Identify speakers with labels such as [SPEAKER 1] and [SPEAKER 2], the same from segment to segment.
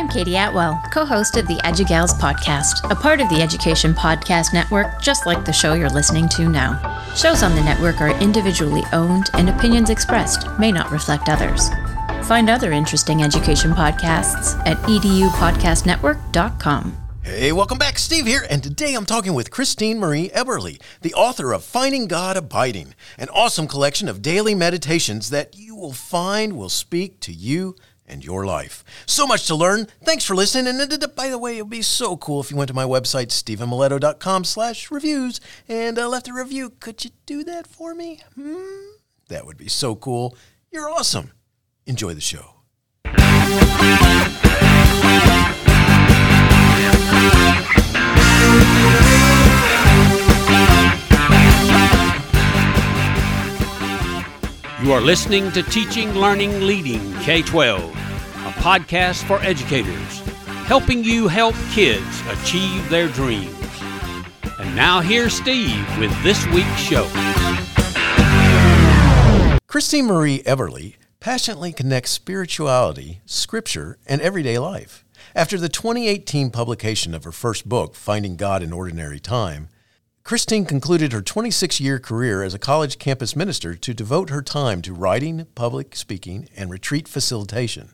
[SPEAKER 1] I'm Katie Atwell, co host of the EduGals podcast, a part of the Education Podcast Network, just like the show you're listening to now. Shows on the network are individually owned, and opinions expressed may not reflect others. Find other interesting education podcasts at edupodcastnetwork.com.
[SPEAKER 2] Hey, welcome back. Steve here, and today I'm talking with Christine Marie Eberle, the author of Finding God Abiding, an awesome collection of daily meditations that you will find will speak to you and your life. So much to learn. Thanks for listening. And by the way, it would be so cool if you went to my website, stephenmiletto.com slash reviews and uh, left a review. Could you do that for me? Hmm? That would be so cool. You're awesome. Enjoy the show.
[SPEAKER 3] You are listening to Teaching, Learning, Leading K 12, a podcast for educators, helping you help kids achieve their dreams. And now here's Steve with this week's show.
[SPEAKER 2] Christine Marie Eberle passionately connects spirituality, scripture, and everyday life. After the 2018 publication of her first book, Finding God in Ordinary Time, Christine concluded her 26 year career as a college campus minister to devote her time to writing, public speaking, and retreat facilitation.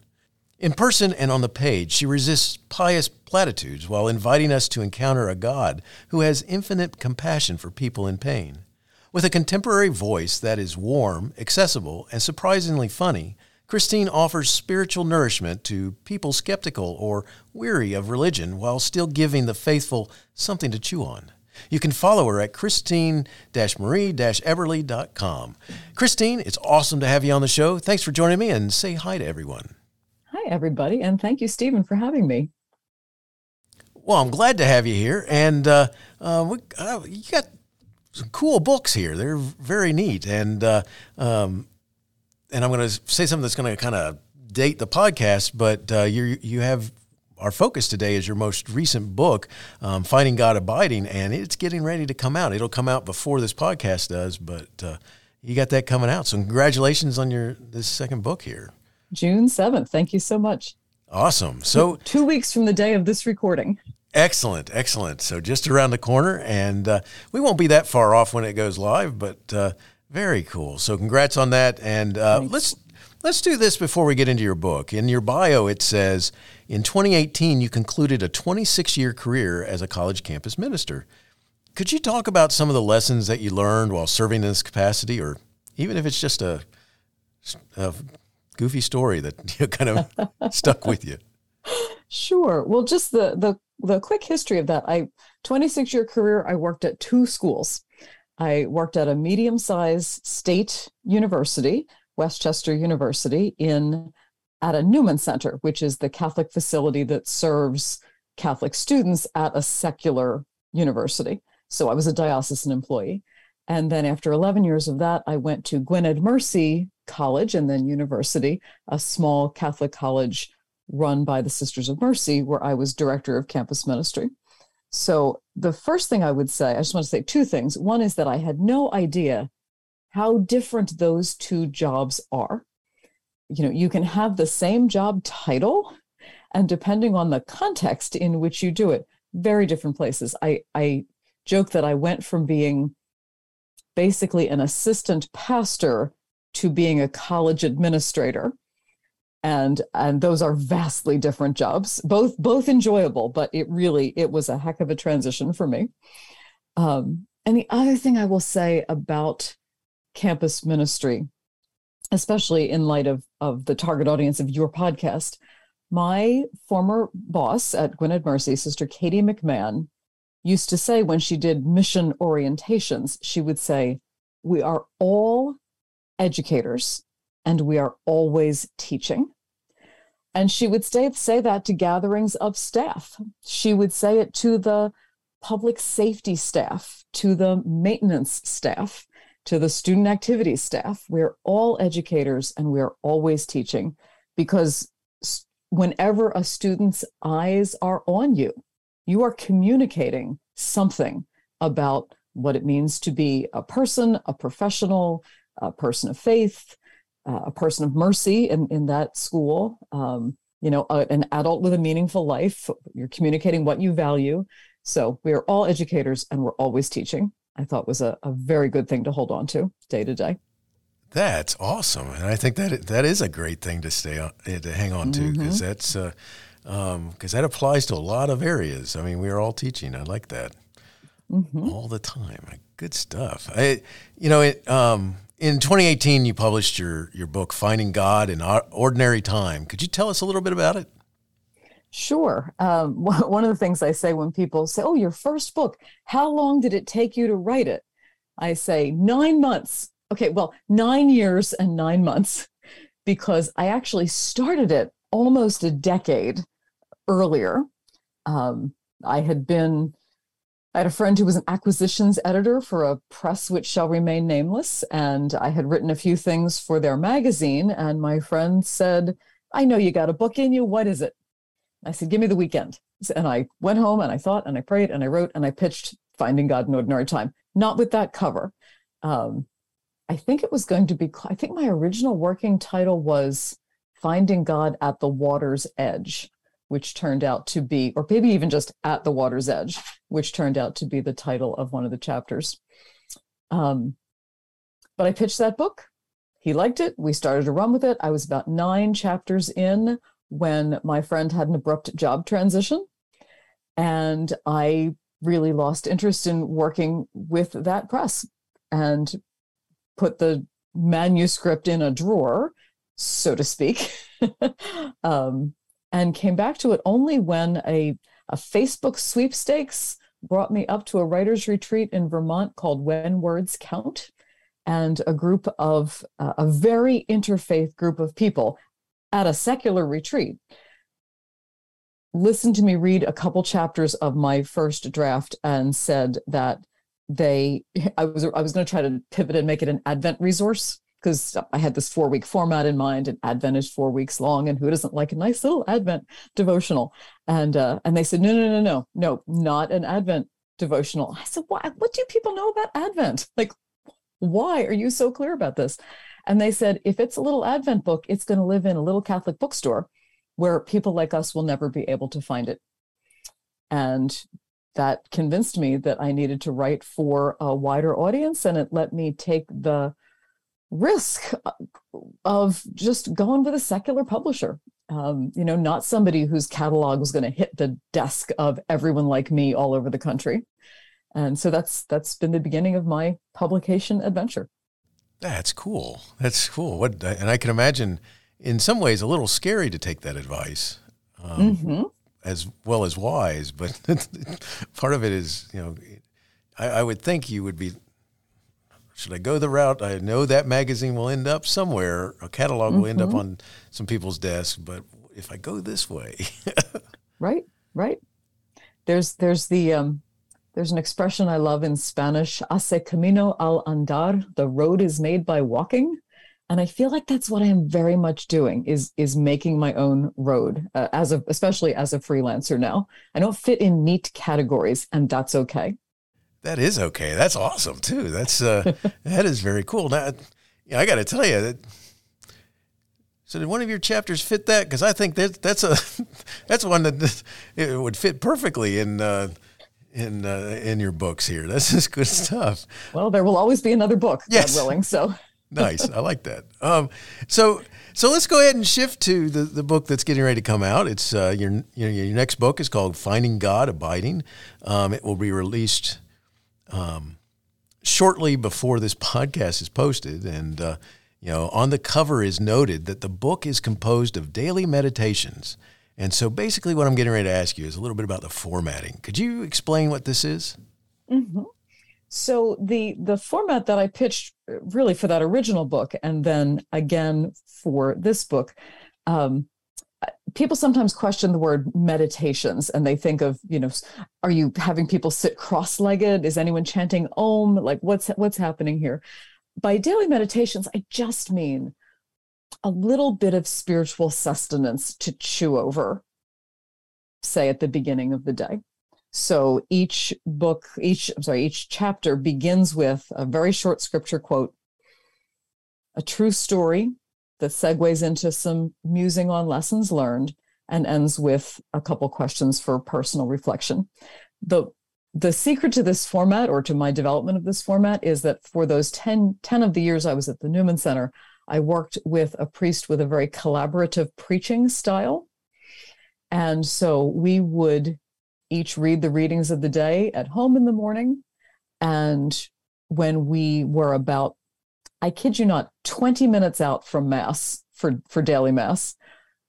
[SPEAKER 2] In person and on the page, she resists pious platitudes while inviting us to encounter a God who has infinite compassion for people in pain. With a contemporary voice that is warm, accessible, and surprisingly funny, Christine offers spiritual nourishment to people skeptical or weary of religion while still giving the faithful something to chew on. You can follow her at christine-marie-eberle.com. Christine, it's awesome to have you on the show. Thanks for joining me and say hi to everyone.
[SPEAKER 4] Hi, everybody, and thank you, Stephen, for having me.
[SPEAKER 2] Well, I'm glad to have you here, and uh, uh, we, uh, you got some cool books here. They're very neat, and uh, um, and I'm going to say something that's going to kind of date the podcast, but uh, you you have our focus today is your most recent book, um, Finding God Abiding, and it's getting ready to come out. It'll come out before this podcast does, but uh, you got that coming out. So congratulations on your this second book here.
[SPEAKER 4] June seventh. Thank you so much.
[SPEAKER 2] Awesome. So
[SPEAKER 4] two weeks from the day of this recording.
[SPEAKER 2] Excellent, excellent. So just around the corner, and uh, we won't be that far off when it goes live, but uh, very cool. So congrats on that, and uh, let's let's do this before we get into your book. In your bio, it says in 2018 you concluded a 26 year career as a college campus minister. Could you talk about some of the lessons that you learned while serving in this capacity, or even if it's just a, a goofy story that you kind of stuck with you?
[SPEAKER 4] Sure. Well, just the the the quick history of that. I 26 year career. I worked at two schools. I worked at a medium sized state university, West Chester University, in at a Newman Center, which is the Catholic facility that serves Catholic students at a secular university. So I was a diocesan employee. And then after 11 years of that, I went to Gwynedd Mercy College and then University, a small Catholic college run by the Sisters of Mercy, where I was director of campus ministry. So, the first thing I would say, I just want to say two things. One is that I had no idea how different those two jobs are. You know, you can have the same job title, and depending on the context in which you do it, very different places. I, I joke that I went from being basically an assistant pastor to being a college administrator and and those are vastly different jobs both both enjoyable but it really it was a heck of a transition for me um, and the other thing i will say about campus ministry especially in light of of the target audience of your podcast my former boss at gwynedd mercy sister katie mcmahon used to say when she did mission orientations she would say we are all educators and we are always teaching. And she would say, say that to gatherings of staff. She would say it to the public safety staff, to the maintenance staff, to the student activities staff. We're all educators and we're always teaching because whenever a student's eyes are on you, you are communicating something about what it means to be a person, a professional, a person of faith, uh, a person of mercy in, in that school. Um, you know, a, an adult with a meaningful life. You're communicating what you value. So we are all educators and we're always teaching. I thought was a, a very good thing to hold on to day to day.
[SPEAKER 2] That's awesome, and I think that that is a great thing to stay on, eh, to hang on to because mm-hmm. that's because uh, um, that applies to a lot of areas. I mean, we are all teaching. I like that mm-hmm. all the time. Good stuff. I, you know, it, um, in 2018, you published your your book, Finding God in Ordinary Time. Could you tell us a little bit about it?
[SPEAKER 4] Sure. Um, one of the things I say when people say, "Oh, your first book, how long did it take you to write it?" I say nine months okay, well, nine years and nine months, because I actually started it almost a decade earlier. Um, I had been, I had a friend who was an acquisitions editor for a press which shall remain nameless, and I had written a few things for their magazine. And my friend said, I know you got a book in you. What is it? I said, Give me the weekend. And I went home and I thought and I prayed and I wrote and I pitched Finding God in Ordinary Time, not with that cover. Um, I think it was going to be, I think my original working title was Finding God at the Water's Edge, which turned out to be, or maybe even just At the Water's Edge, which turned out to be the title of one of the chapters. Um, but I pitched that book. He liked it. We started to run with it. I was about nine chapters in when my friend had an abrupt job transition. And I really lost interest in working with that press and put the manuscript in a drawer, so to speak, um, and came back to it only when a, a Facebook sweepstakes brought me up to a writer's retreat in Vermont called When Words Count. And a group of, uh, a very interfaith group of people at a secular retreat. Listened to me read a couple chapters of my first draft and said that they i was i was going to try to pivot and make it an advent resource because i had this four week format in mind and advent is four weeks long and who doesn't like a nice little advent devotional? And uh and they said no no no no no not an advent devotional. I said why what do people know about advent? Like why are you so clear about this and they said if it's a little advent book it's going to live in a little catholic bookstore where people like us will never be able to find it and that convinced me that I needed to write for a wider audience, and it let me take the risk of just going with a secular publisher. Um, you know, not somebody whose catalog was going to hit the desk of everyone like me all over the country. And so that's that's been the beginning of my publication adventure.
[SPEAKER 2] That's cool. That's cool. What and I can imagine, in some ways, a little scary to take that advice. Um, mm-hmm as well as wise, but part of it is, you know, I, I, would think you would be. Should I go the route? I know that magazine will end up somewhere. A catalog mm-hmm. will end up mm-hmm. on some people's desks, but if I go this way,
[SPEAKER 4] right, right. There's there's the um, there's an expression I love in Spanish: "Hace camino al andar." The road is made by walking. And i feel like that's what i'm very much doing is is making my own road uh, as a especially as a freelancer now. I don't fit in neat categories and that's okay.
[SPEAKER 2] That is okay. That's awesome too. That's uh that is very cool. Now yeah, i gotta tell you that so did one of your chapters fit that? Because i think that that's a that's one that it would fit perfectly in uh in uh, in your books here. That's just good stuff.
[SPEAKER 4] Well, there will always be another book, yes. God willing. So
[SPEAKER 2] nice. I like that. Um, so so let's go ahead and shift to the, the book that's getting ready to come out. It's uh, your you know, your next book is called Finding God Abiding. Um, it will be released um, shortly before this podcast is posted, and uh, you know on the cover is noted that the book is composed of daily meditations. And so basically, what I'm getting ready to ask you is a little bit about the formatting. Could you explain what this is?
[SPEAKER 4] Mm-hmm. So the the format that I pitched really for that original book, and then again for this book, um, people sometimes question the word meditations, and they think of you know, are you having people sit cross-legged? Is anyone chanting Om? Like what's what's happening here? By daily meditations, I just mean a little bit of spiritual sustenance to chew over, say at the beginning of the day. So each book, each, I'm sorry, each chapter begins with a very short scripture quote, a true story that segues into some musing on lessons learned, and ends with a couple questions for personal reflection. The the secret to this format or to my development of this format is that for those 10, 10 of the years I was at the Newman Center, I worked with a priest with a very collaborative preaching style. And so we would each read the readings of the day at home in the morning. And when we were about, I kid you not, 20 minutes out from Mass for, for daily Mass,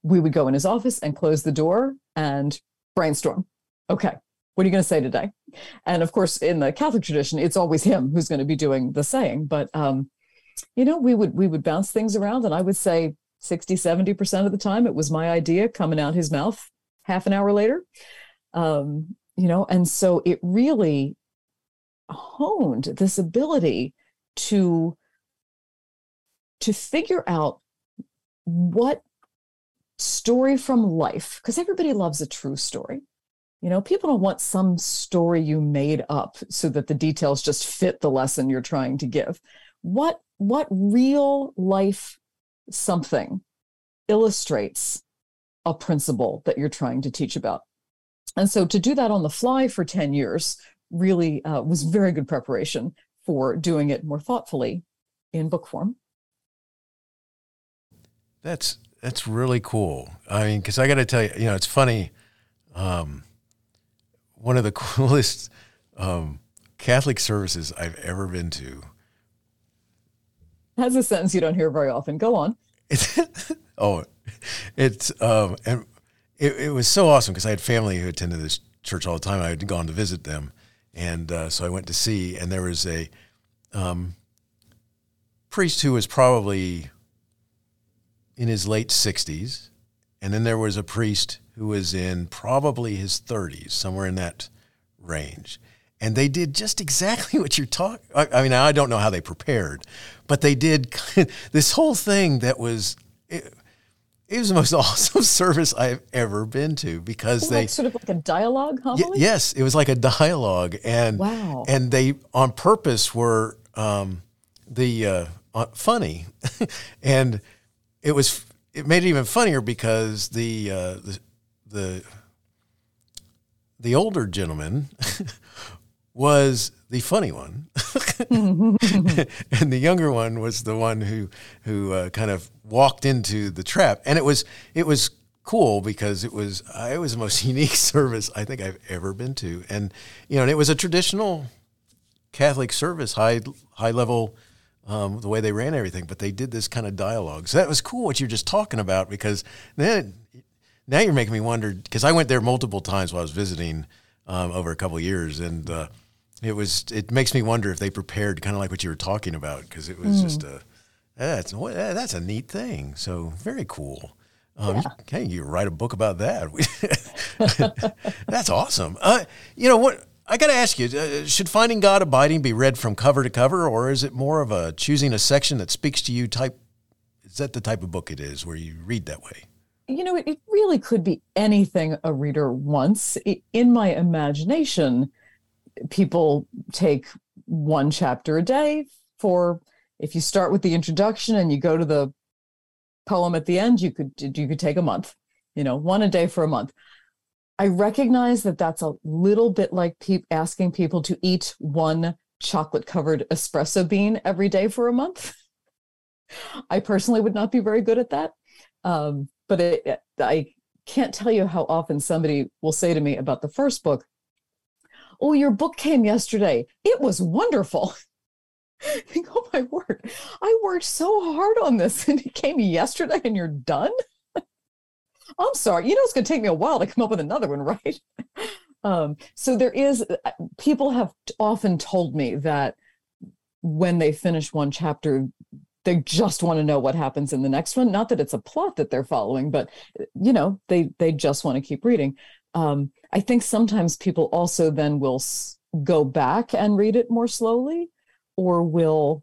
[SPEAKER 4] we would go in his office and close the door and brainstorm. Okay, what are you going to say today? And of course, in the Catholic tradition, it's always him who's going to be doing the saying. But um, you know, we would we would bounce things around, and I would say 60, 70% of the time it was my idea coming out his mouth half an hour later. Um, you know, and so it really honed this ability to to figure out what story from life because everybody loves a true story you know, people don't want some story you made up so that the details just fit the lesson you're trying to give. What what real life something illustrates a principle that you're trying to teach about? And so to do that on the fly for 10 years really uh, was very good preparation for doing it more thoughtfully in book form.
[SPEAKER 2] That's that's really cool. I mean, because I got to tell you, you know, it's funny. Um, one of the coolest um, Catholic services I've ever been to.
[SPEAKER 4] That's a sentence you don't hear very often. Go on.
[SPEAKER 2] oh, it's um, and it, it was so awesome because I had family who attended this church all the time. I had gone to visit them, and uh, so I went to see, and there was a um, priest who was probably in his late sixties, and then there was a priest who was in probably his 30s, somewhere in that range. And they did just exactly what you're talking. I, I, mean, I don't know how they prepared, but they did this whole thing that was. It, it was the most awesome service I've ever been to because they
[SPEAKER 4] sort of like a dialogue homily.
[SPEAKER 2] Y- yes, it was like a dialogue, and
[SPEAKER 4] wow.
[SPEAKER 2] and they on purpose were um, the uh, uh, funny, and it was it made it even funnier because the uh, the the the older gentleman was the funny one, and the younger one was the one who who uh, kind of walked into the trap. And it was it was cool because it was uh, it was the most unique service I think I've ever been to, and you know, and it was a traditional Catholic service, high high level. Um, the way they ran everything, but they did this kind of dialogue. So that was cool what you're just talking about because then now you're making me wonder because I went there multiple times while I was visiting um, over a couple years, and uh, it was it makes me wonder if they prepared kind of like what you were talking about because it was mm. just a that's that's a neat thing. So very cool. Um, yeah. Hey, you write a book about that. that's awesome. Uh, you know what? I got to ask you: uh, Should Finding God Abiding be read from cover to cover, or is it more of a choosing a section that speaks to you type? Is that the type of book it is, where you read that way?
[SPEAKER 4] you know, it, it really could be anything a reader wants. In my imagination, people take one chapter a day for if you start with the introduction and you go to the poem at the end you could you could take a month you know one a day for a month. I recognize that that's a little bit like pe- asking people to eat one chocolate covered espresso bean every day for a month. I personally would not be very good at that um, but it, I can't tell you how often somebody will say to me about the first book, Oh, your book came yesterday. It was wonderful. I think, oh my word, I worked so hard on this and it came yesterday and you're done. I'm sorry. You know, it's going to take me a while to come up with another one, right? Um, so there is, uh, people have often told me that when they finish one chapter, they just want to know what happens in the next one not that it's a plot that they're following but you know they they just want to keep reading um, i think sometimes people also then will s- go back and read it more slowly or will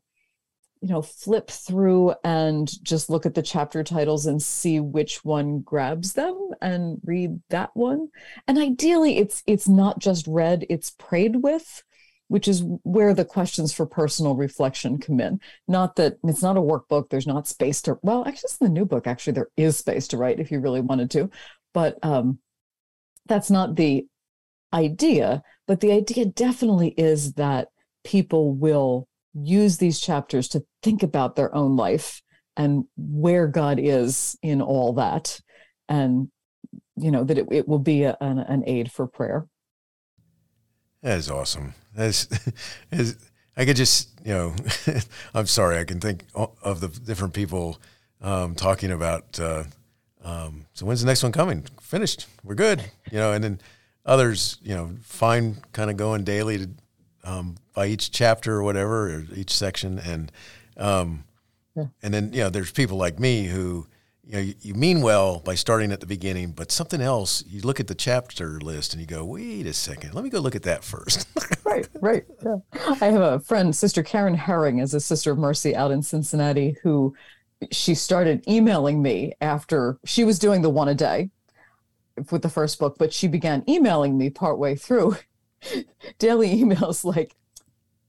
[SPEAKER 4] you know flip through and just look at the chapter titles and see which one grabs them and read that one and ideally it's it's not just read it's prayed with which is where the questions for personal reflection come in. Not that it's not a workbook, there's not space to, well, actually, in the new book, actually, there is space to write if you really wanted to. but um, that's not the idea. But the idea definitely is that people will use these chapters to think about their own life and where God is in all that. And, you know, that it, it will be a, an, an aid for prayer.
[SPEAKER 2] That is awesome. That's, I could just, you know, I'm sorry, I can think of the different people um, talking about, uh, um, so when's the next one coming? Finished. We're good. You know, and then others, you know, fine kind of going daily to, um, by each chapter or whatever, or each section. And, um, yeah. and then, you know, there's people like me who, you know, you, you, mean well by starting at the beginning, but something else, you look at the chapter list and you go, wait a second, let me go look at that first.
[SPEAKER 4] right, right. Yeah. I have a friend, Sister Karen Herring, is a Sister of Mercy out in Cincinnati, who she started emailing me after she was doing the one a day with the first book, but she began emailing me partway through daily emails like,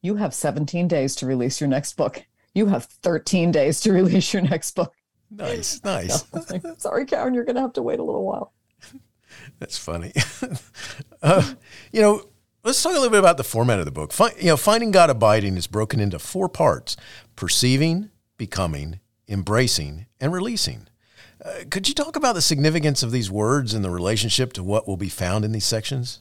[SPEAKER 4] You have 17 days to release your next book. You have 13 days to release your next book.
[SPEAKER 2] Nice, nice.
[SPEAKER 4] Sorry, Karen, you're going to have to wait a little while.
[SPEAKER 2] That's funny. uh, you know, let's talk a little bit about the format of the book. Find, you know, Finding God Abiding is broken into four parts perceiving, becoming, embracing, and releasing. Uh, could you talk about the significance of these words and the relationship to what will be found in these sections?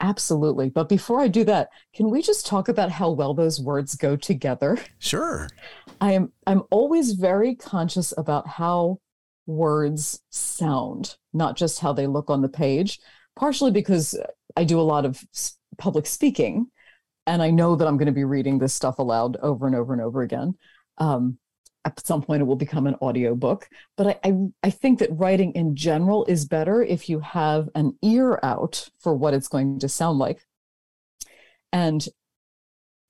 [SPEAKER 4] Absolutely. But before I do that, can we just talk about how well those words go together?
[SPEAKER 2] Sure.
[SPEAKER 4] I am I'm always very conscious about how words sound, not just how they look on the page, partially because I do a lot of public speaking and I know that I'm going to be reading this stuff aloud over and over and over again. Um, at some point it will become an audio book but I, I, I think that writing in general is better if you have an ear out for what it's going to sound like. And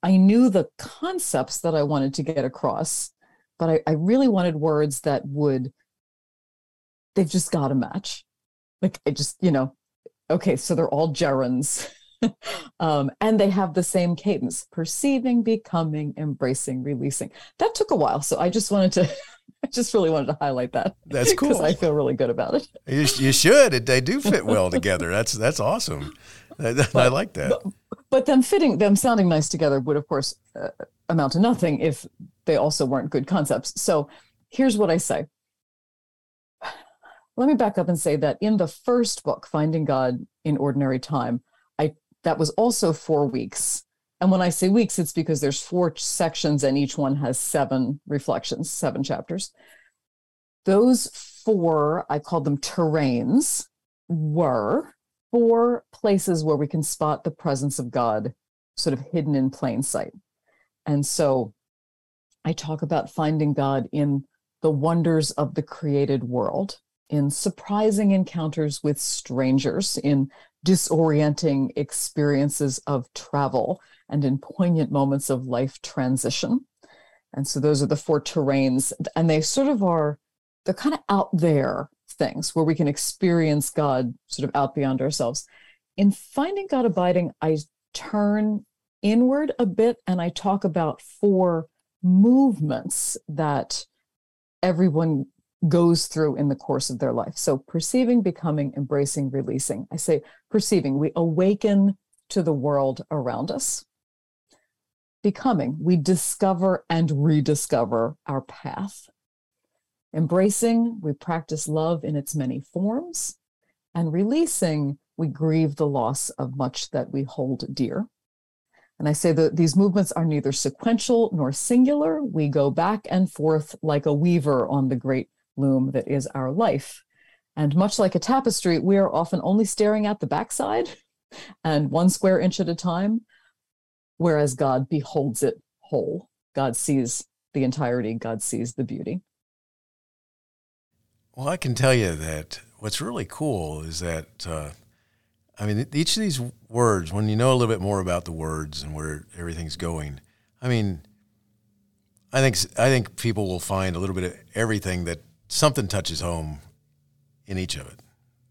[SPEAKER 4] i knew the concepts that i wanted to get across but i, I really wanted words that would they've just got to match. Like it just you know okay so they're all gerunds um, and they have the same cadence perceiving, becoming, embracing, releasing. That took a while. So I just wanted to. I just really wanted to highlight that.
[SPEAKER 2] That's cool.
[SPEAKER 4] Because I feel really good about it.
[SPEAKER 2] You, you should. They do fit well together. That's that's awesome. But, I like that.
[SPEAKER 4] But, but, them fitting, them sounding nice together would, of course, uh, amount to nothing if they also weren't good concepts. So here's what I say. Let me back up and say that in the first book, Finding God in Ordinary Time, that was also four weeks. And when I say weeks, it's because there's four sections and each one has seven reflections, seven chapters. Those four, I called them terrains, were four places where we can spot the presence of God sort of hidden in plain sight. And so I talk about finding God in the wonders of the created world, in surprising encounters with strangers, in disorienting experiences of travel and in poignant moments of life transition. And so those are the four terrains, and they sort of are, they're kind of out there things where we can experience God sort of out beyond ourselves. In finding God abiding, I turn inward a bit and I talk about four movements that everyone goes through in the course of their life. So perceiving, becoming, embracing, releasing. I say perceiving, we awaken to the world around us. Becoming, we discover and rediscover our path. Embracing, we practice love in its many forms. And releasing, we grieve the loss of much that we hold dear. And I say that these movements are neither sequential nor singular. We go back and forth like a weaver on the great loom that is our life. And much like a tapestry, we are often only staring at the backside and one square inch at a time, whereas God beholds it whole. God sees the entirety, God sees the beauty.
[SPEAKER 2] Well, I can tell you that what's really cool is that, uh, I mean, each of these words, when you know a little bit more about the words and where everything's going, I mean, I think I think people will find a little bit of everything that something touches home in each of it,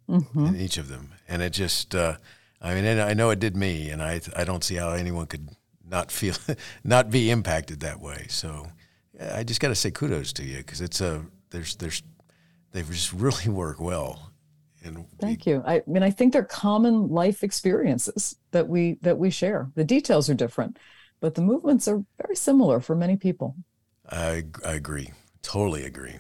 [SPEAKER 2] mm-hmm. in each of them, and it just. Uh, I mean, I know it did me, and I I don't see how anyone could not feel not be impacted that way. So I just got to say kudos to you because it's a there's there's they just really work well, And
[SPEAKER 4] Thank we, you. I mean, I think they're common life experiences that we that we share. The details are different, but the movements are very similar for many people.
[SPEAKER 2] I, I agree. Totally agree.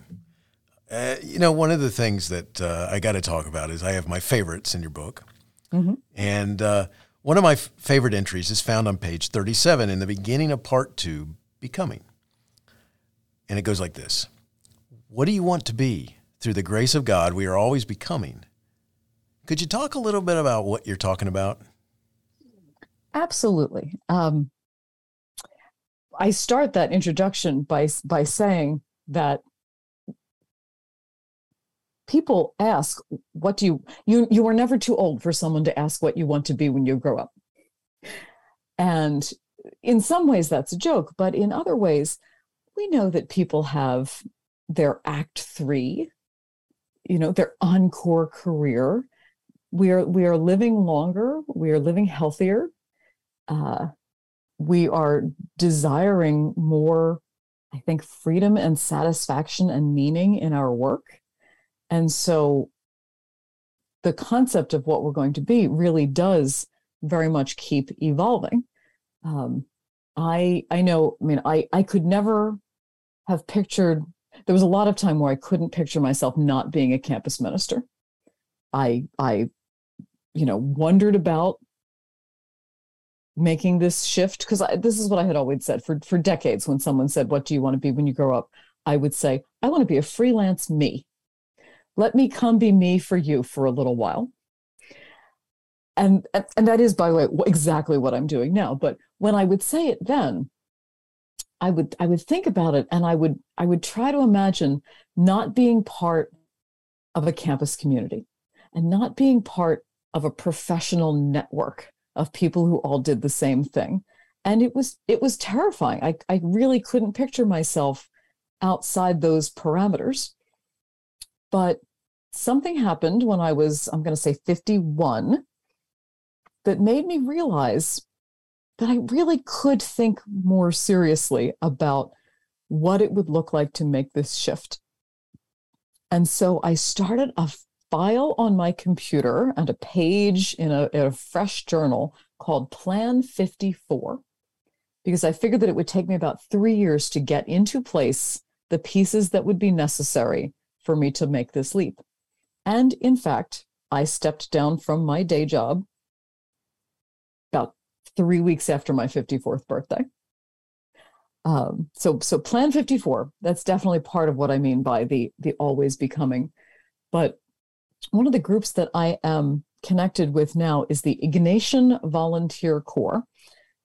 [SPEAKER 2] Uh, you know, one of the things that uh, I got to talk about is I have my favorites in your book. Mm-hmm. And uh, one of my f- favorite entries is found on page 37 in the beginning of part two, Becoming. And it goes like this What do you want to be? Through the grace of God, we are always becoming. Could you talk a little bit about what you're talking about?
[SPEAKER 4] Absolutely. Um, I start that introduction by by saying that people ask, "What do you you you are never too old for someone to ask what you want to be when you grow up." And in some ways that's a joke, but in other ways, we know that people have their act 3, you know, their encore career. We are we are living longer, we are living healthier. Uh, we are desiring more, I think, freedom and satisfaction and meaning in our work. And so the concept of what we're going to be really does very much keep evolving. Um, I I know, I mean, I I could never have pictured there was a lot of time where I couldn't picture myself not being a campus minister. I I you know wondered about making this shift because this is what I had always said for for decades. When someone said, "What do you want to be when you grow up?" I would say, "I want to be a freelance me. Let me come be me for you for a little while." And and that is, by the way, exactly what I'm doing now. But when I would say it then, I would I would think about it, and I would I would try to imagine not being part of a campus community and not being part of a professional network of people who all did the same thing and it was it was terrifying i, I really couldn't picture myself outside those parameters but something happened when i was i'm going to say 51 that made me realize that i really could think more seriously about what it would look like to make this shift and so i started a file on my computer and a page in a, in a fresh journal called Plan 54 because I figured that it would take me about three years to get into place the pieces that would be necessary for me to make this leap. And in fact, I stepped down from my day job about three weeks after my 54th birthday. Um, so, so Plan 54, that's definitely part of what I mean by the, the always becoming. But one of the groups that I am connected with now is the Ignatian Volunteer Corps.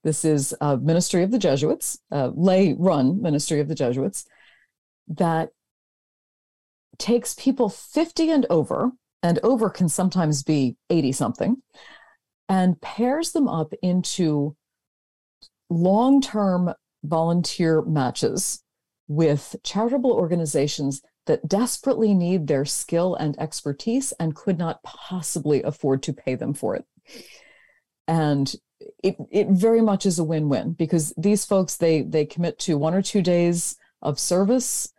[SPEAKER 4] This is a ministry of the Jesuits, a lay run ministry of the Jesuits, that takes people 50 and over, and over can sometimes be 80 something, and pairs them up into long term volunteer matches with charitable organizations that desperately need their skill and expertise and could not possibly afford to pay them for it. And it, it very much is a win-win because these folks they they commit to one or two days of service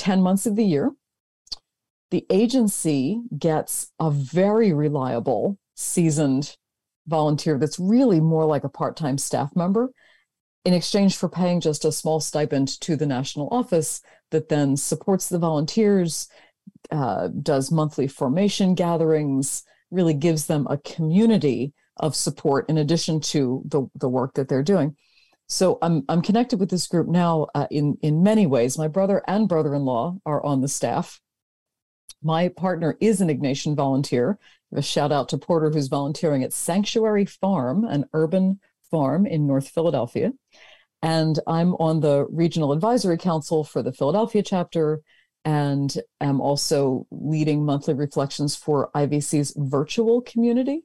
[SPEAKER 4] 10 months of the year the agency gets a very reliable seasoned volunteer that's really more like a part-time staff member in exchange for paying just a small stipend to the national office that then supports the volunteers, uh, does monthly formation gatherings, really gives them a community of support in addition to the, the work that they're doing. So I'm I'm connected with this group now uh, in in many ways. My brother and brother-in-law are on the staff. My partner is an Ignatian volunteer. A shout out to Porter, who's volunteering at Sanctuary Farm, an urban farm in North Philadelphia. And I'm on the Regional Advisory Council for the Philadelphia chapter and am also leading monthly reflections for IVC's virtual community,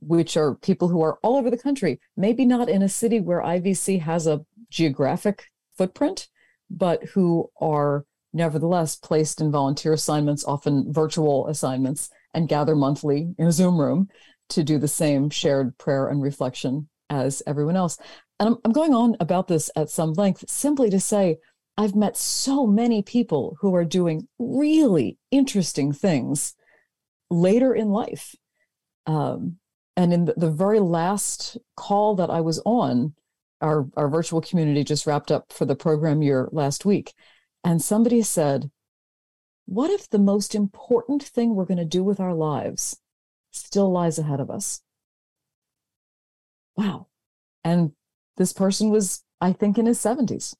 [SPEAKER 4] which are people who are all over the country, maybe not in a city where IVC has a geographic footprint, but who are nevertheless placed in volunteer assignments, often virtual assignments, and gather monthly in a Zoom room to do the same shared prayer and reflection as everyone else. And I'm, I'm going on about this at some length simply to say I've met so many people who are doing really interesting things later in life. Um, and in the, the very last call that I was on, our, our virtual community just wrapped up for the program year last week. And somebody said, What if the most important thing we're going to do with our lives still lies ahead of us? Wow. And this person was, I think, in his 70s.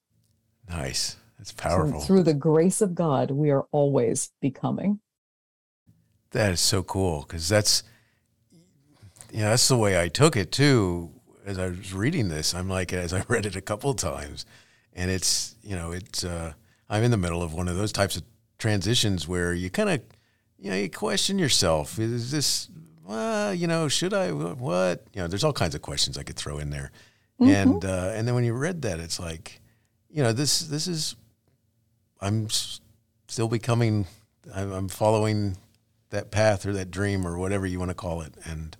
[SPEAKER 2] Nice. That's powerful.
[SPEAKER 4] So through the grace of God, we are always becoming.
[SPEAKER 2] That is so cool because that's, you know, that's the way I took it too. As I was reading this, I'm like, as I read it a couple times, and it's, you know, it's, uh, I'm in the middle of one of those types of transitions where you kind of, you know, you question yourself. Is this, well, you know, should I, what? You know, there's all kinds of questions I could throw in there. Mm-hmm. And, uh, and then when you read that, it's like, you know, this, this is, I'm still becoming, I'm, I'm following that path or that dream or whatever you want to call it. And,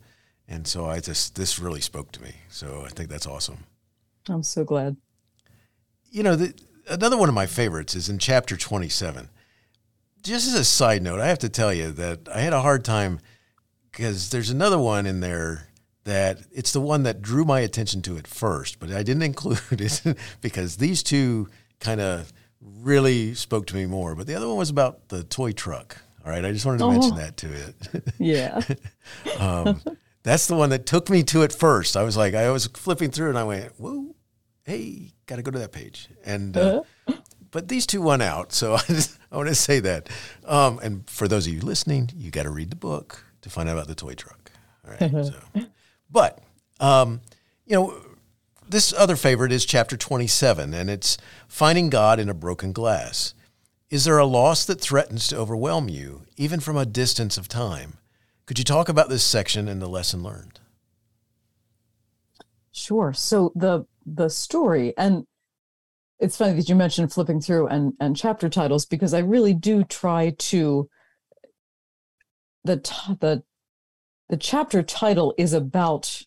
[SPEAKER 2] and so I just, this really spoke to me. So I think that's awesome.
[SPEAKER 4] I'm so glad.
[SPEAKER 2] You know, the, another one of my favorites is in chapter 27. Just as a side note, I have to tell you that I had a hard time because there's another one in there that it's the one that drew my attention to it first, but I didn't include it because these two kind of really spoke to me more. But the other one was about the toy truck. All right, I just wanted to oh. mention that to it.
[SPEAKER 4] Yeah.
[SPEAKER 2] um, that's the one that took me to it first. I was like, I was flipping through and I went, whoa, hey, got to go to that page. And, uh, uh-huh. but these two won out. So I, just, I want to say that. Um, and for those of you listening, you got to read the book to find out about the toy truck. All right. Uh-huh. so, but, um, you know, this other favorite is chapter 27, and it's finding God in a broken glass. Is there a loss that threatens to overwhelm you, even from a distance of time? Could you talk about this section and the lesson learned?
[SPEAKER 4] Sure. So the the story and it's funny that you mentioned flipping through and and chapter titles because I really do try to the the the chapter title is about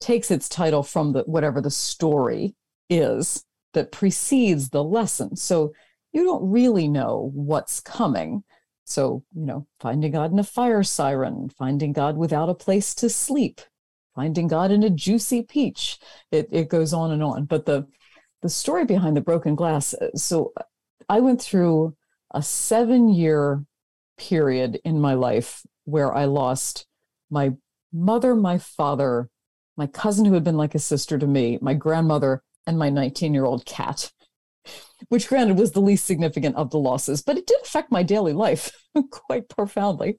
[SPEAKER 4] takes its title from the whatever the story is that precedes the lesson. So you don't really know what's coming. So, you know, finding God in a fire siren, finding God without a place to sleep, finding God in a juicy peach. It, it goes on and on. But the, the story behind the broken glass uh, so I went through a seven year period in my life where I lost my mother, my father, my cousin who had been like a sister to me, my grandmother, and my 19 year old cat, which granted was the least significant of the losses, but it did affect my daily life quite profoundly.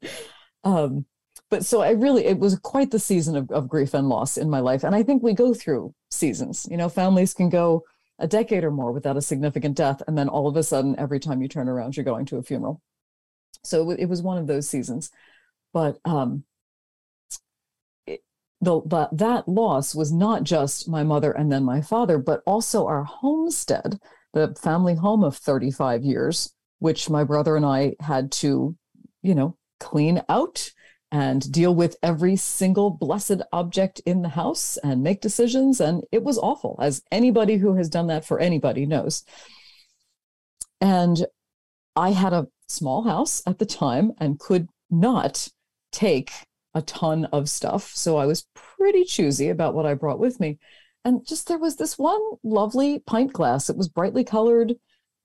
[SPEAKER 4] Um, but so I really, it was quite the season of, of grief and loss in my life. And I think we go through seasons. You know, families can go a decade or more without a significant death. And then all of a sudden, every time you turn around, you're going to a funeral. So it was one of those seasons. But um, the, the, that loss was not just my mother and then my father, but also our homestead, the family home of 35 years, which my brother and I had to, you know, clean out and deal with every single blessed object in the house and make decisions. And it was awful, as anybody who has done that for anybody knows. And I had a small house at the time and could not take a ton of stuff. So I was pretty choosy about what I brought with me. And just there was this one lovely pint glass. It was brightly colored,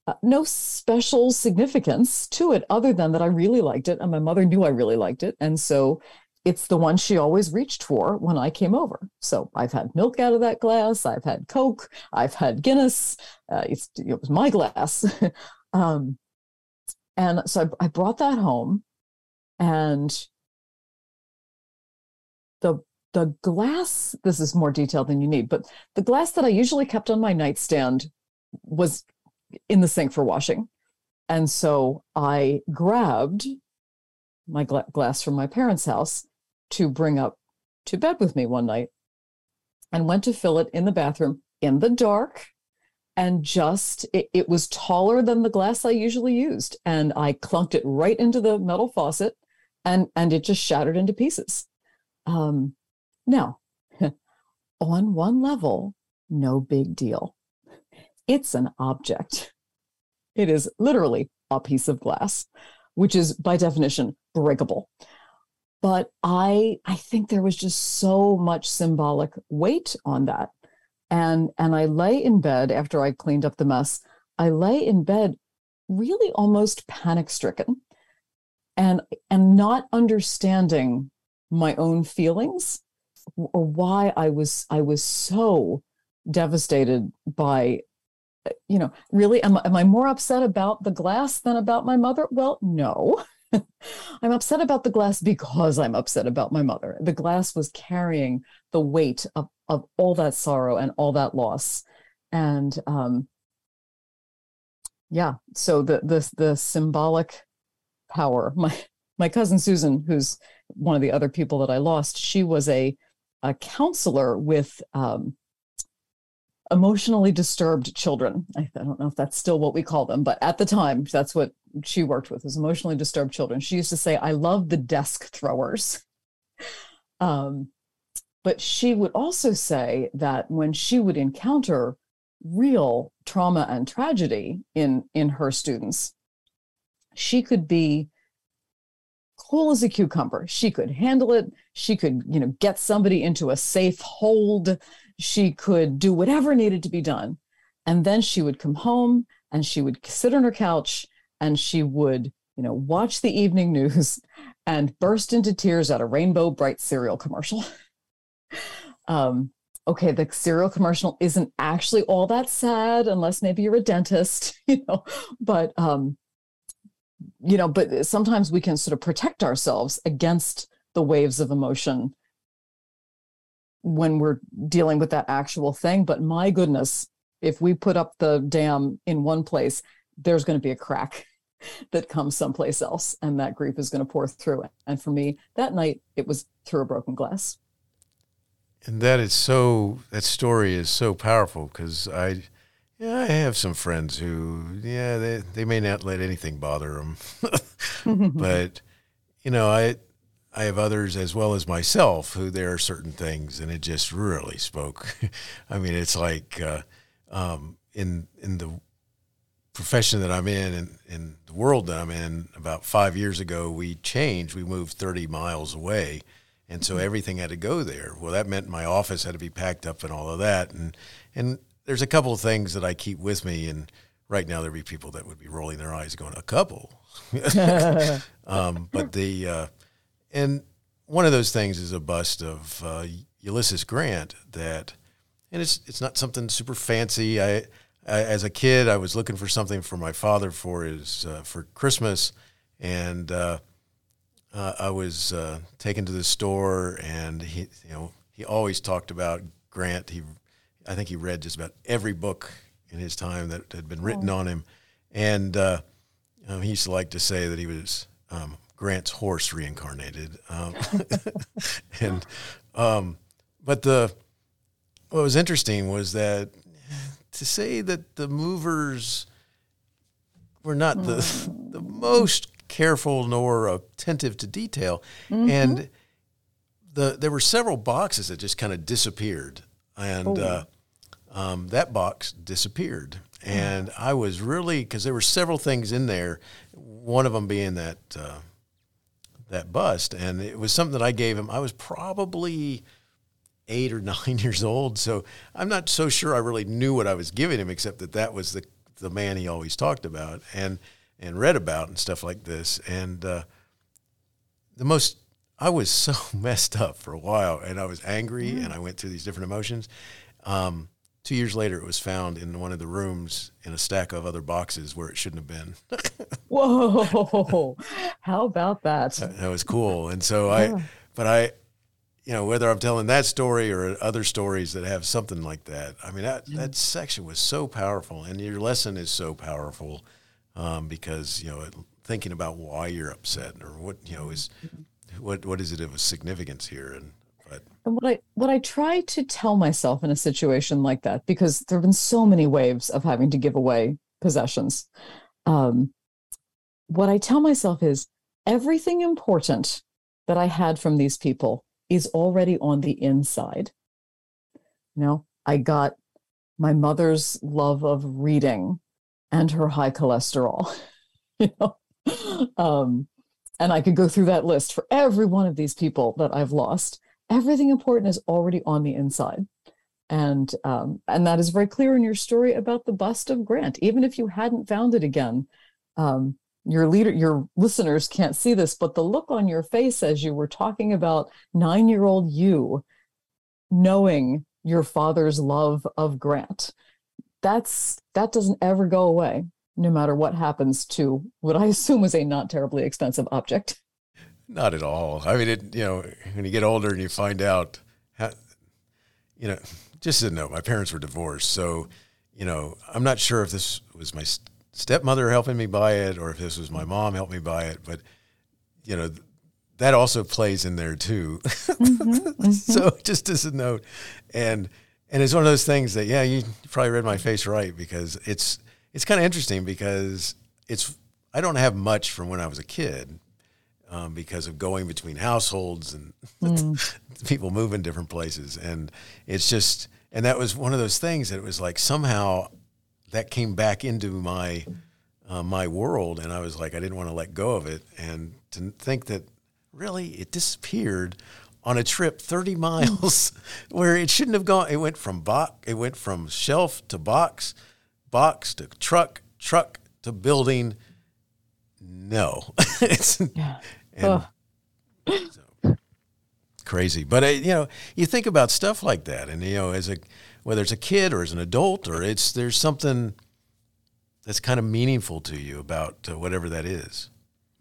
[SPEAKER 4] uh, no special significance to it other than that I really liked it. And my mother knew I really liked it. And so it's the one she always reached for when I came over. So I've had milk out of that glass. I've had Coke. I've had Guinness. Uh, it was my glass. um, and so I, I brought that home and the the glass this is more detail than you need but the glass that i usually kept on my nightstand was in the sink for washing. And so i grabbed my gla- glass from my parents house to bring up to bed with me one night and went to fill it in the bathroom in the dark. And just it, it was taller than the glass i usually used. And i clunked it right into the metal faucet and and it just shattered into pieces. Um, now, on one level, no big deal. It's an object. It is literally a piece of glass, which is by definition breakable. but I I think there was just so much symbolic weight on that. And and I lay in bed after I cleaned up the mess. I lay in bed really almost panic stricken and and not understanding my own feelings or why I was I was so devastated by you know really am, am I more upset about the glass than about my mother well no I'm upset about the glass because I'm upset about my mother. The glass was carrying the weight of, of all that sorrow and all that loss. And um, yeah, so the the the symbolic power. My my cousin Susan, who's one of the other people that I lost, she was a a counselor with um, emotionally disturbed children. I, I, don't know if that's still what we call them, but at the time, that's what she worked with was emotionally disturbed children. She used to say, "I love the desk throwers." Um, but she would also say that when she would encounter real trauma and tragedy in in her students, she could be cool as a cucumber. She could handle it. She could, you know, get somebody into a safe hold. She could do whatever needed to be done. And then she would come home and she would sit on her couch and she would, you know, watch the evening news and burst into tears at a Rainbow Brite cereal commercial. um, okay, the cereal commercial isn't actually all that sad unless maybe you're a dentist, you know, but um, you know, but sometimes we can sort of protect ourselves against the waves of emotion when we're dealing with that actual thing. But my goodness, if we put up the dam in one place, there's going to be a crack that comes someplace else, and that grief is going to pour through it. And for me, that night, it was through a broken glass.
[SPEAKER 2] And that is so, that story is so powerful because I, yeah, I have some friends who, yeah, they, they may not let anything bother them. but, you know, I, I have others as well as myself who there are certain things and it just really spoke. I mean, it's like uh, um, in, in the profession that I'm in and in the world that I'm in, about five years ago, we changed. We moved 30 miles away and so mm-hmm. everything had to go there. Well, that meant my office had to be packed up and all of that. And and there's a couple of things that I keep with me. And right now there'd be people that would be rolling their eyes, going, "A couple." um, but the uh, and one of those things is a bust of uh, Ulysses Grant that, and it's it's not something super fancy. I, I, as a kid, I was looking for something for my father for his uh, for Christmas, and uh, uh, I was uh, taken to the store, and he, you know, he always talked about Grant. He, I think he read just about every book in his time that had been written oh. on him, and uh, um, he used to like to say that he was um, Grant's horse reincarnated. Um, and um, but the what was interesting was that to say that the movers were not the hmm. the most careful nor attentive to detail. Mm-hmm. And the there were several boxes that just kind of disappeared, and oh. uh, um, that box disappeared. And I was really because there were several things in there. One of them being that uh, that bust, and it was something that I gave him. I was probably eight or nine years old, so I'm not so sure I really knew what I was giving him, except that that was the the man he always talked about, and and read about and stuff like this. And uh, the most, I was so messed up for a while, and I was angry, mm. and I went through these different emotions. Um, two years later, it was found in one of the rooms in a stack of other boxes where it shouldn't have been.
[SPEAKER 4] Whoa! How about that?
[SPEAKER 2] that? that? was cool. And so I, but I, you know, whether I'm telling that story or other stories that have something like that, I mean, that, that section was so powerful, and your lesson is so powerful um, because you know thinking about why you're upset or what you know is what what is it of a significance here and but
[SPEAKER 4] and what I what I try to tell myself in a situation like that because there have been so many waves of having to give away possessions. Um, what I tell myself is everything important that I had from these people is already on the inside. You know, I got my mother's love of reading and her high cholesterol. you know, um, and I could go through that list for every one of these people that I've lost. Everything important is already on the inside. And um, and that is very clear in your story about the bust of Grant. Even if you hadn't found it again, um, your leader, your listeners can't see this, but the look on your face as you were talking about nine-year-old you, knowing your father's love of Grant, that's that doesn't ever go away no matter what happens to what I assume was a not terribly expensive object.
[SPEAKER 2] Not at all. I mean, it, you know, when you get older and you find out, how, you know, just a note, my parents were divorced. So, you know, I'm not sure if this was my stepmother helping me buy it or if this was my mom helping me buy it, but, you know, that also plays in there too. Mm-hmm, mm-hmm. so just as a note. And, and it's one of those things that, yeah, you probably read my face right because it's, it's kind of interesting because it's I don't have much from when I was a kid um, because of going between households and mm. people moving different places, and it's just and that was one of those things that it was like somehow that came back into my uh, my world, and I was like I didn't want to let go of it, and to think that really it disappeared on a trip 30 miles where it shouldn't have gone it went from box it went from shelf to box box to truck, truck to building. No, it's yeah. and, so, crazy. But uh, you know, you think about stuff like that, and you know, as a whether it's a kid or as an adult, or it's there's something that's kind of meaningful to you about uh, whatever that is.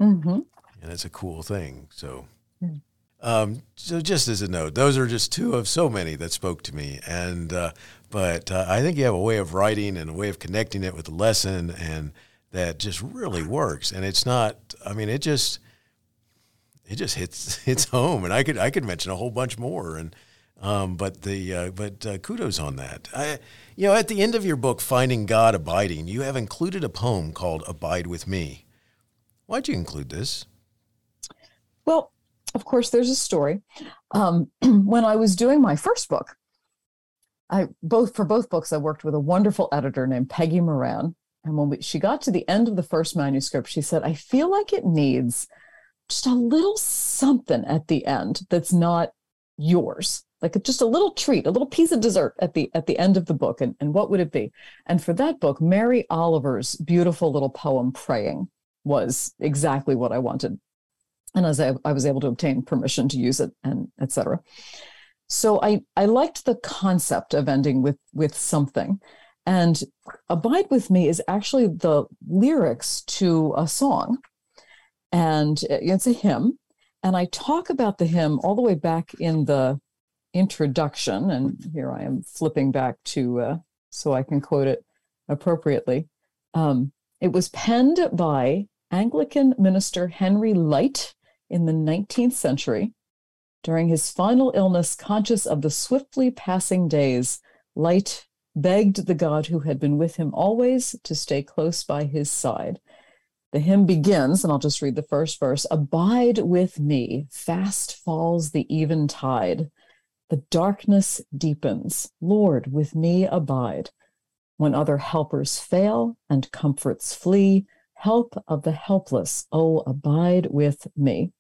[SPEAKER 2] Mm-hmm. and it's a cool thing. So. Mm. Um, so just as a note, those are just two of so many that spoke to me, and uh, but uh, I think you have a way of writing and a way of connecting it with the lesson, and that just really works. And it's not. I mean, it just it just hits hits home. And I could I could mention a whole bunch more. And um, but the uh, but uh, kudos on that. I, you know, at the end of your book, Finding God Abiding, you have included a poem called "Abide with Me." Why'd you include this?
[SPEAKER 4] Well, of course, there's a story. Um, when I was doing my first book, I both for both books I worked with a wonderful editor named Peggy Moran. And when we, she got to the end of the first manuscript, she said, "I feel like it needs just a little something at the end that's not yours, like just a little treat, a little piece of dessert at the at the end of the book." And, and what would it be? And for that book, Mary Oliver's beautiful little poem "Praying" was exactly what I wanted. And as I, I was able to obtain permission to use it, and etc so i i liked the concept of ending with with something and abide with me is actually the lyrics to a song. And it's a hymn. And i talk about the hymn all the way back in the introduction. And here i am flipping back to uh, so i can quote it appropriately. Um, it was penned by anglican minister henry Lyte in the 19th century during his final illness, conscious of the swiftly passing days, Lyte begged the God who had been with him always to stay close by his side. The hymn begins, and I'll just read the first verse Abide with me, fast falls the eventide. The darkness deepens. Lord, with me abide. When other helpers fail and comforts flee, help of the helpless, oh, abide with me.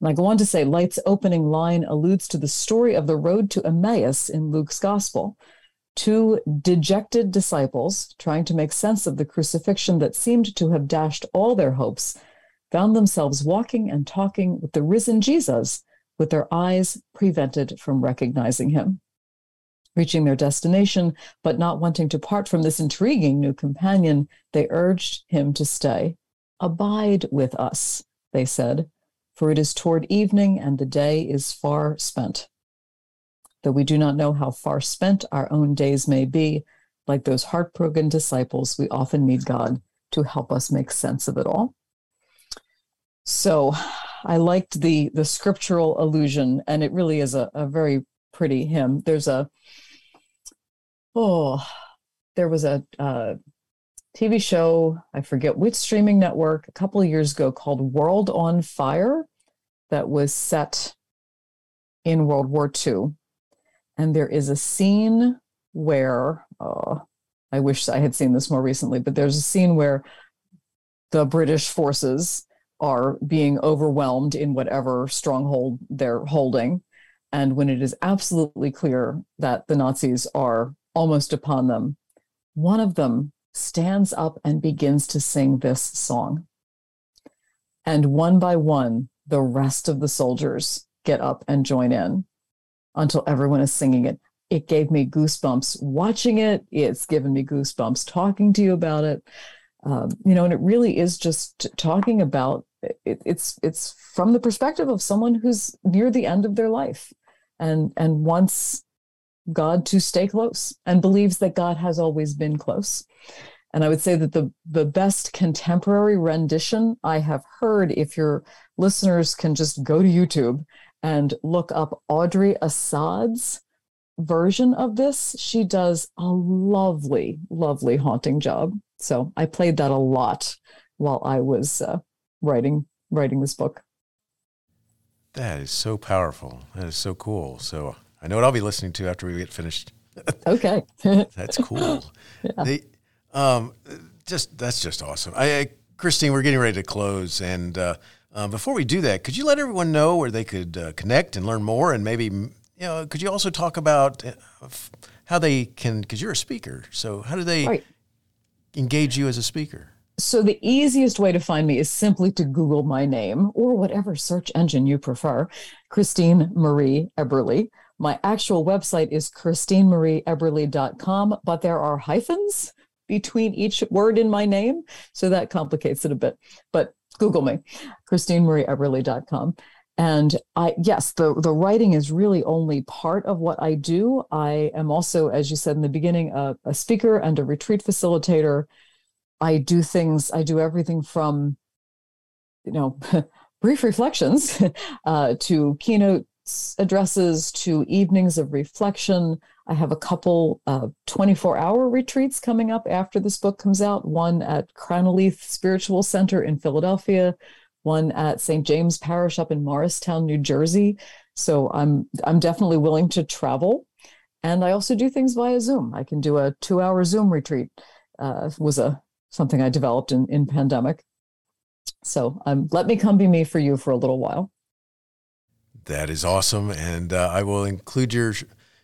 [SPEAKER 4] And I go on to say Lyte's opening line alludes to the story of the road to Emmaus in Luke's gospel. Two dejected disciples, trying to make sense of the crucifixion that seemed to have dashed all their hopes, found themselves walking and talking with the risen Jesus with their eyes prevented from recognizing him. Reaching their destination, but not wanting to part from this intriguing new companion, they urged him to stay. Abide with us, they said for it is toward evening and the day is far spent. Though we do not know how far spent our own days may be, like those heartbroken disciples, we often need God to help us make sense of it all. So I liked the the scriptural allusion, and it really is a, a very pretty hymn. There's a oh, there was a, a TV show, I forget which streaming network, a couple of years ago called World on Fire that was set in World War II. And there is a scene where, uh, I wish I had seen this more recently, but there's a scene where the British forces are being overwhelmed in whatever stronghold they're holding. And when it is absolutely clear that the Nazis are almost upon them, one of them stands up and begins to sing this song. And one by one, the rest of the soldiers get up and join in until everyone is singing it. It gave me goosebumps watching it. It's given me goosebumps talking to you about it. Um, you know, and it really is just talking about it, it's it's from the perspective of someone who's near the end of their life and and wants God to stay close and believes that God has always been close. And I would say that the the best contemporary rendition I have heard, if your listeners can just go to YouTube and look up Audrey Assad's version of this, she does a lovely, lovely haunting job. So I played that a lot while I was uh, writing writing this book.
[SPEAKER 2] That is so powerful. That is so cool. So I know what I'll be listening to after we get finished.
[SPEAKER 4] okay,
[SPEAKER 2] that's cool. yeah. They, um, just that's just awesome. I, I, Christine, we're getting ready to close, and uh, uh, before we do that, could you let everyone know where they could uh, connect and learn more, and maybe you know, could you also talk about uh, how they can? Because you're a speaker, so how do they right. engage you as a speaker?
[SPEAKER 4] So the easiest way to find me is simply to Google my name or whatever search engine you prefer, Christine Marie Eberle. My actual website is christine-marie-eberle.com, but there are hyphens between each word in my name, so that complicates it a bit. But Google me, christine-marie-eberle.com. And I, yes, the, the writing is really only part of what I do. I am also, as you said in the beginning, a, a speaker and a retreat facilitator I do things, I do everything from, you know, brief reflections uh, to keynote addresses to evenings of reflection. I have a couple 24 uh, hour retreats coming up after this book comes out one at Cranaleith Spiritual Center in Philadelphia, one at St. James Parish up in Morristown, New Jersey. So I'm I'm definitely willing to travel. And I also do things via Zoom. I can do a two hour Zoom retreat. Uh, was a something I developed in, in pandemic. So um, let me come be me for you for a little while.
[SPEAKER 2] That is awesome, and uh, I will include your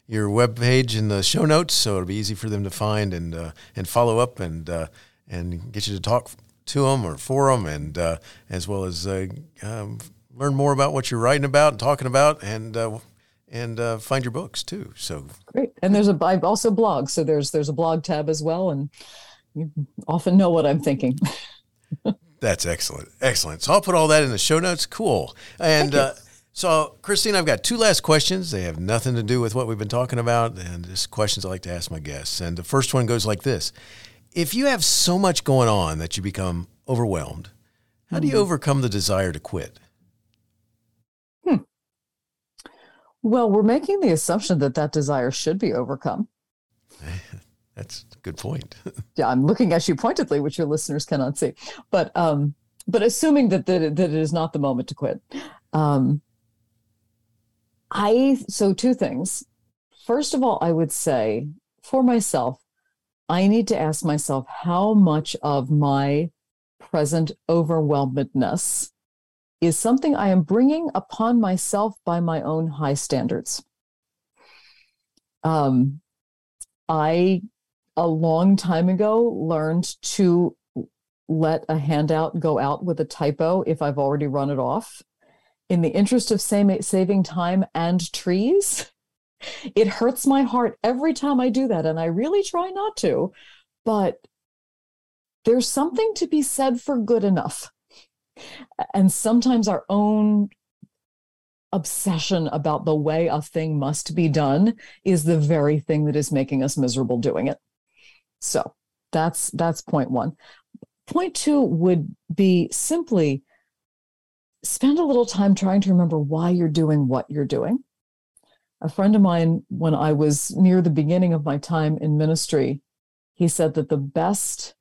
[SPEAKER 2] your web page in the show notes, so it'll be easy for them to find and uh, and follow up and uh, and get you to talk to them or for them, and uh, as well as uh, um, learn more about what you're writing about and talking about, and uh, and find your books too. So
[SPEAKER 4] great, and there's a I also blog, so there's there's a blog tab as well, and you often know what I'm thinking.
[SPEAKER 2] That's excellent. Excellent. So I'll put all that in the show notes. Cool. And uh, so, Christine, I've got two last questions. They have nothing to do with what we've been talking about, and just questions I like to ask my guests. And the first one goes like this If you have so much going on that you become overwhelmed, how do you mm-hmm. overcome the desire to quit?
[SPEAKER 4] Hmm. Well, we're making the assumption that that desire should be overcome.
[SPEAKER 2] That's a good point.
[SPEAKER 4] yeah, I'm looking at you pointedly, which your listeners cannot see. But um, but assuming that that, that it is not the moment to quit. Um, I so two things. First of all, I would say for myself, I need to ask myself how much of my present overwhelmedness is something I am bringing upon myself by my own high standards. Um, I a long time ago learned to let a handout go out with a typo if I've already run it off. In the interest of saving time and trees, it hurts my heart every time I do that. And I really try not to. But there's something to be said for good enough. And sometimes our own obsession about the way a thing must be done is the very thing that is making us miserable doing it. So that's that's point one. Point two would be simply spend a little time trying to remember why you're doing what you're doing. A friend of mine, when I was near the beginning of my time in ministry, he said that the best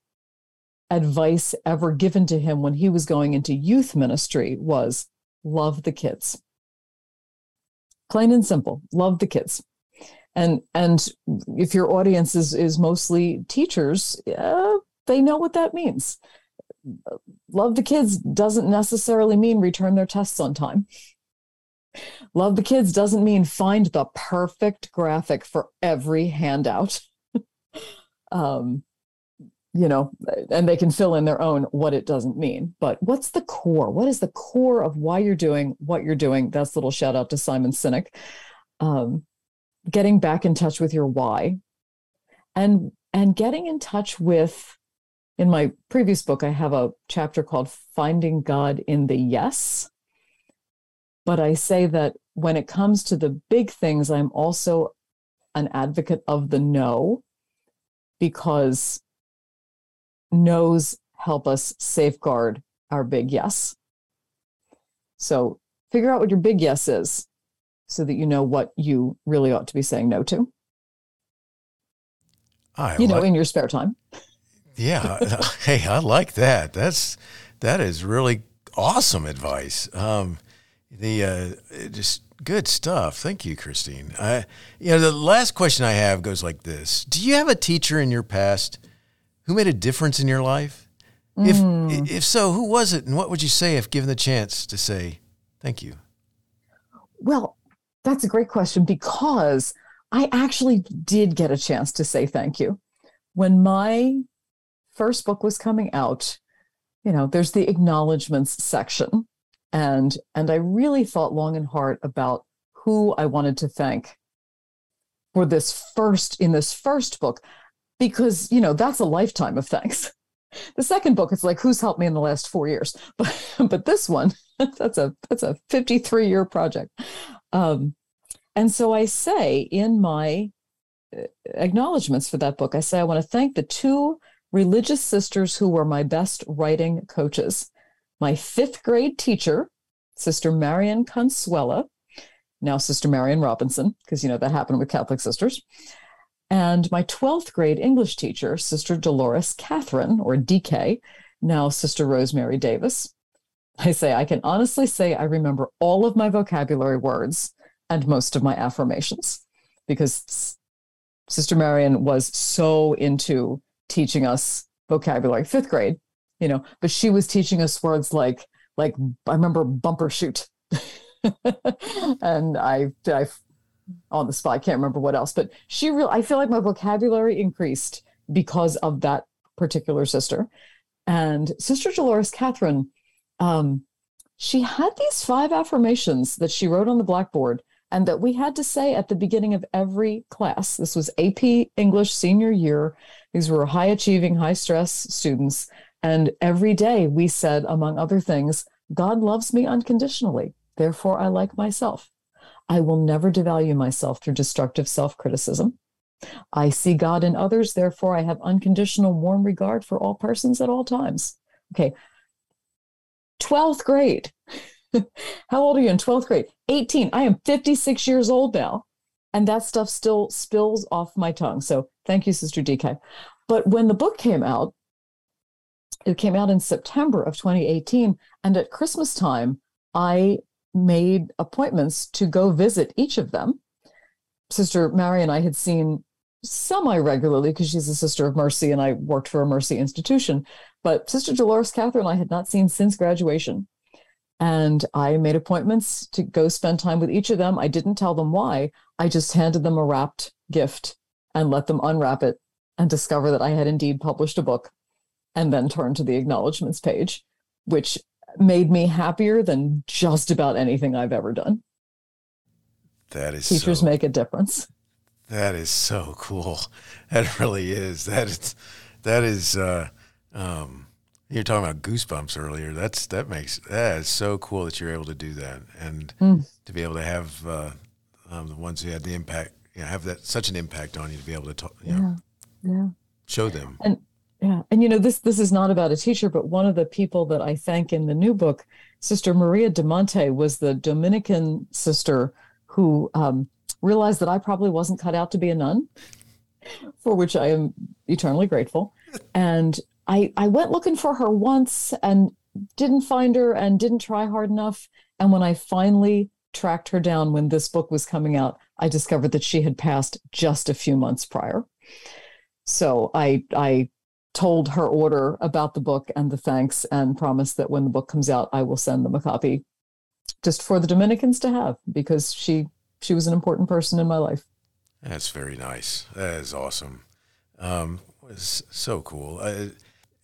[SPEAKER 4] advice ever given to him when he was going into youth ministry was love the kids. Plain and simple, love the kids and and if your audience is is mostly teachers uh, they know what that means love the kids doesn't necessarily mean return their tests on time. Love the kids doesn't mean find the perfect graphic for every handout. um, you know, and they can fill in their own what it doesn't mean. But what's the core? What is the core of why you're doing what you're doing? That's a little shout out to Simon Sinek. Um, getting back in touch with your why, and and getting in touch with. In my previous book, I have a chapter called "Finding God in the Yes." But I say that when it comes to the big things, I'm also an advocate of the no because no's help us safeguard our big yes. So figure out what your big yes is so that you know what you really ought to be saying no to. I you know, in your spare time.
[SPEAKER 2] Yeah. hey, I like that. That's that is really awesome advice. Um, the uh, just good stuff. Thank you, Christine. I, you know, the last question I have goes like this: Do you have a teacher in your past who made a difference in your life? Mm. If if so, who was it, and what would you say if given the chance to say thank you?
[SPEAKER 4] Well, that's a great question because I actually did get a chance to say thank you when my first book was coming out. You know, there's the acknowledgments section. And and i really thought long and hard about who i wanted to thank for this first in this first book because you know that's a lifetime of thanks. The second book it's like who's helped me in the last four years? But but this one that's a that's a 53 year project. Um, and so i say in my uh, acknowledgments for that book i say i want to thank the two religious sisters who were my best writing coaches my fifth grade teacher, Sister Marion Consuela, now Sister Marion Robinson, because you know that happened with Catholic sisters, and my 12th grade English teacher, Sister Dolores Catherine, or DK, now Sister Rosemary Davis. I say, I can honestly say I remember all of my vocabulary words and most of my affirmations because Sister Marion was so into teaching us vocabulary, fifth grade you know, but she was teaching us words like like I remember bumper shoot. and I I on the spot, I can't remember what else, but she real I feel like my vocabulary increased because of that particular sister. And Sister Dolores Catherine, um, she had these five affirmations that she wrote on the blackboard and that we had to say at the beginning of every class. This was AP English senior year. These were high achieving, high stress students. And every day we said, among other things, God loves me unconditionally. Therefore, I like myself. I will never devalue myself through destructive self criticism. I see God in others. Therefore, I have unconditional, warm regard for all persons at all times. Okay. 12th grade. How old are you in 12th grade? 18. I am 56 years old now. And that stuff still spills off my tongue. So thank you, Sister DK. But when the book came out, it came out in September of 2018. And at Christmas time, I made appointments to go visit each of them. Sister Marion I had seen semi regularly because she's a sister of mercy and I worked for a mercy institution. But Sister Dolores Catherine I had not seen since graduation. And I made appointments to go spend time with each of them. I didn't tell them why. I just handed them a wrapped gift and let them unwrap it and discover that I had indeed published a book and then turn to the acknowledgments page, which made me happier than just about anything I've ever done.
[SPEAKER 2] That is
[SPEAKER 4] teachers so, make a difference.
[SPEAKER 2] That is so cool. That really is. That is that is uh um you're talking about goosebumps earlier. That's that makes that is so cool that you're able to do that and mm. to be able to have uh, um, the ones who had the impact, you know, have that such an impact on you to be able to talk, you know, yeah, yeah. show them.
[SPEAKER 4] And yeah. And you know, this this is not about a teacher, but one of the people that I thank in the new book, Sister Maria de Monte, was the Dominican sister who um, realized that I probably wasn't cut out to be a nun, for which I am eternally grateful. And I I went looking for her once and didn't find her and didn't try hard enough. And when I finally tracked her down when this book was coming out, I discovered that she had passed just a few months prior. So I I told her order about the book and the thanks and promised that when the book comes out, I will send them a copy just for the Dominicans to have because she she was an important person in my life.
[SPEAKER 2] That's very nice. That is awesome. Um, it's so cool. Uh,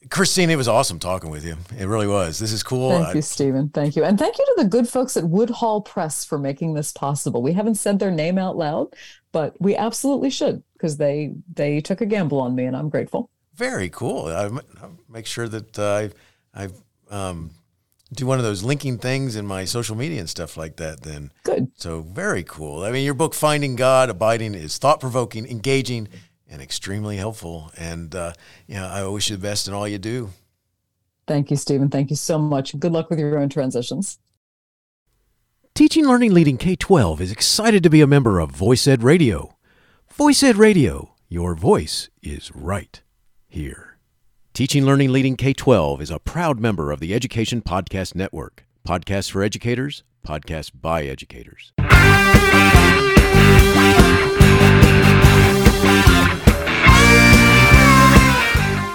[SPEAKER 2] Christine, it was awesome talking with you. It really was. This is cool.
[SPEAKER 4] Thank you, Stephen. Thank you. And thank you to the good folks at Woodhall Press for making this possible. We haven't said their name out loud, but we absolutely should because they they took a gamble on me and I'm grateful.
[SPEAKER 2] Very cool. I make sure that uh, I I um, do one of those linking things in my social media and stuff like that. Then
[SPEAKER 4] good.
[SPEAKER 2] So very cool. I mean, your book "Finding God," abiding is thought provoking, engaging, and extremely helpful. And uh, you know, I wish you the best in all you do.
[SPEAKER 4] Thank you, Stephen. Thank you so much. Good luck with your own transitions.
[SPEAKER 2] Teaching Learning Leading K 12 is excited to be a member of Voice Ed Radio. Voice Ed Radio, your voice is right here. Teaching Learning Leading K 12 is a proud member of the Education Podcast Network. Podcasts for educators, podcasts by educators.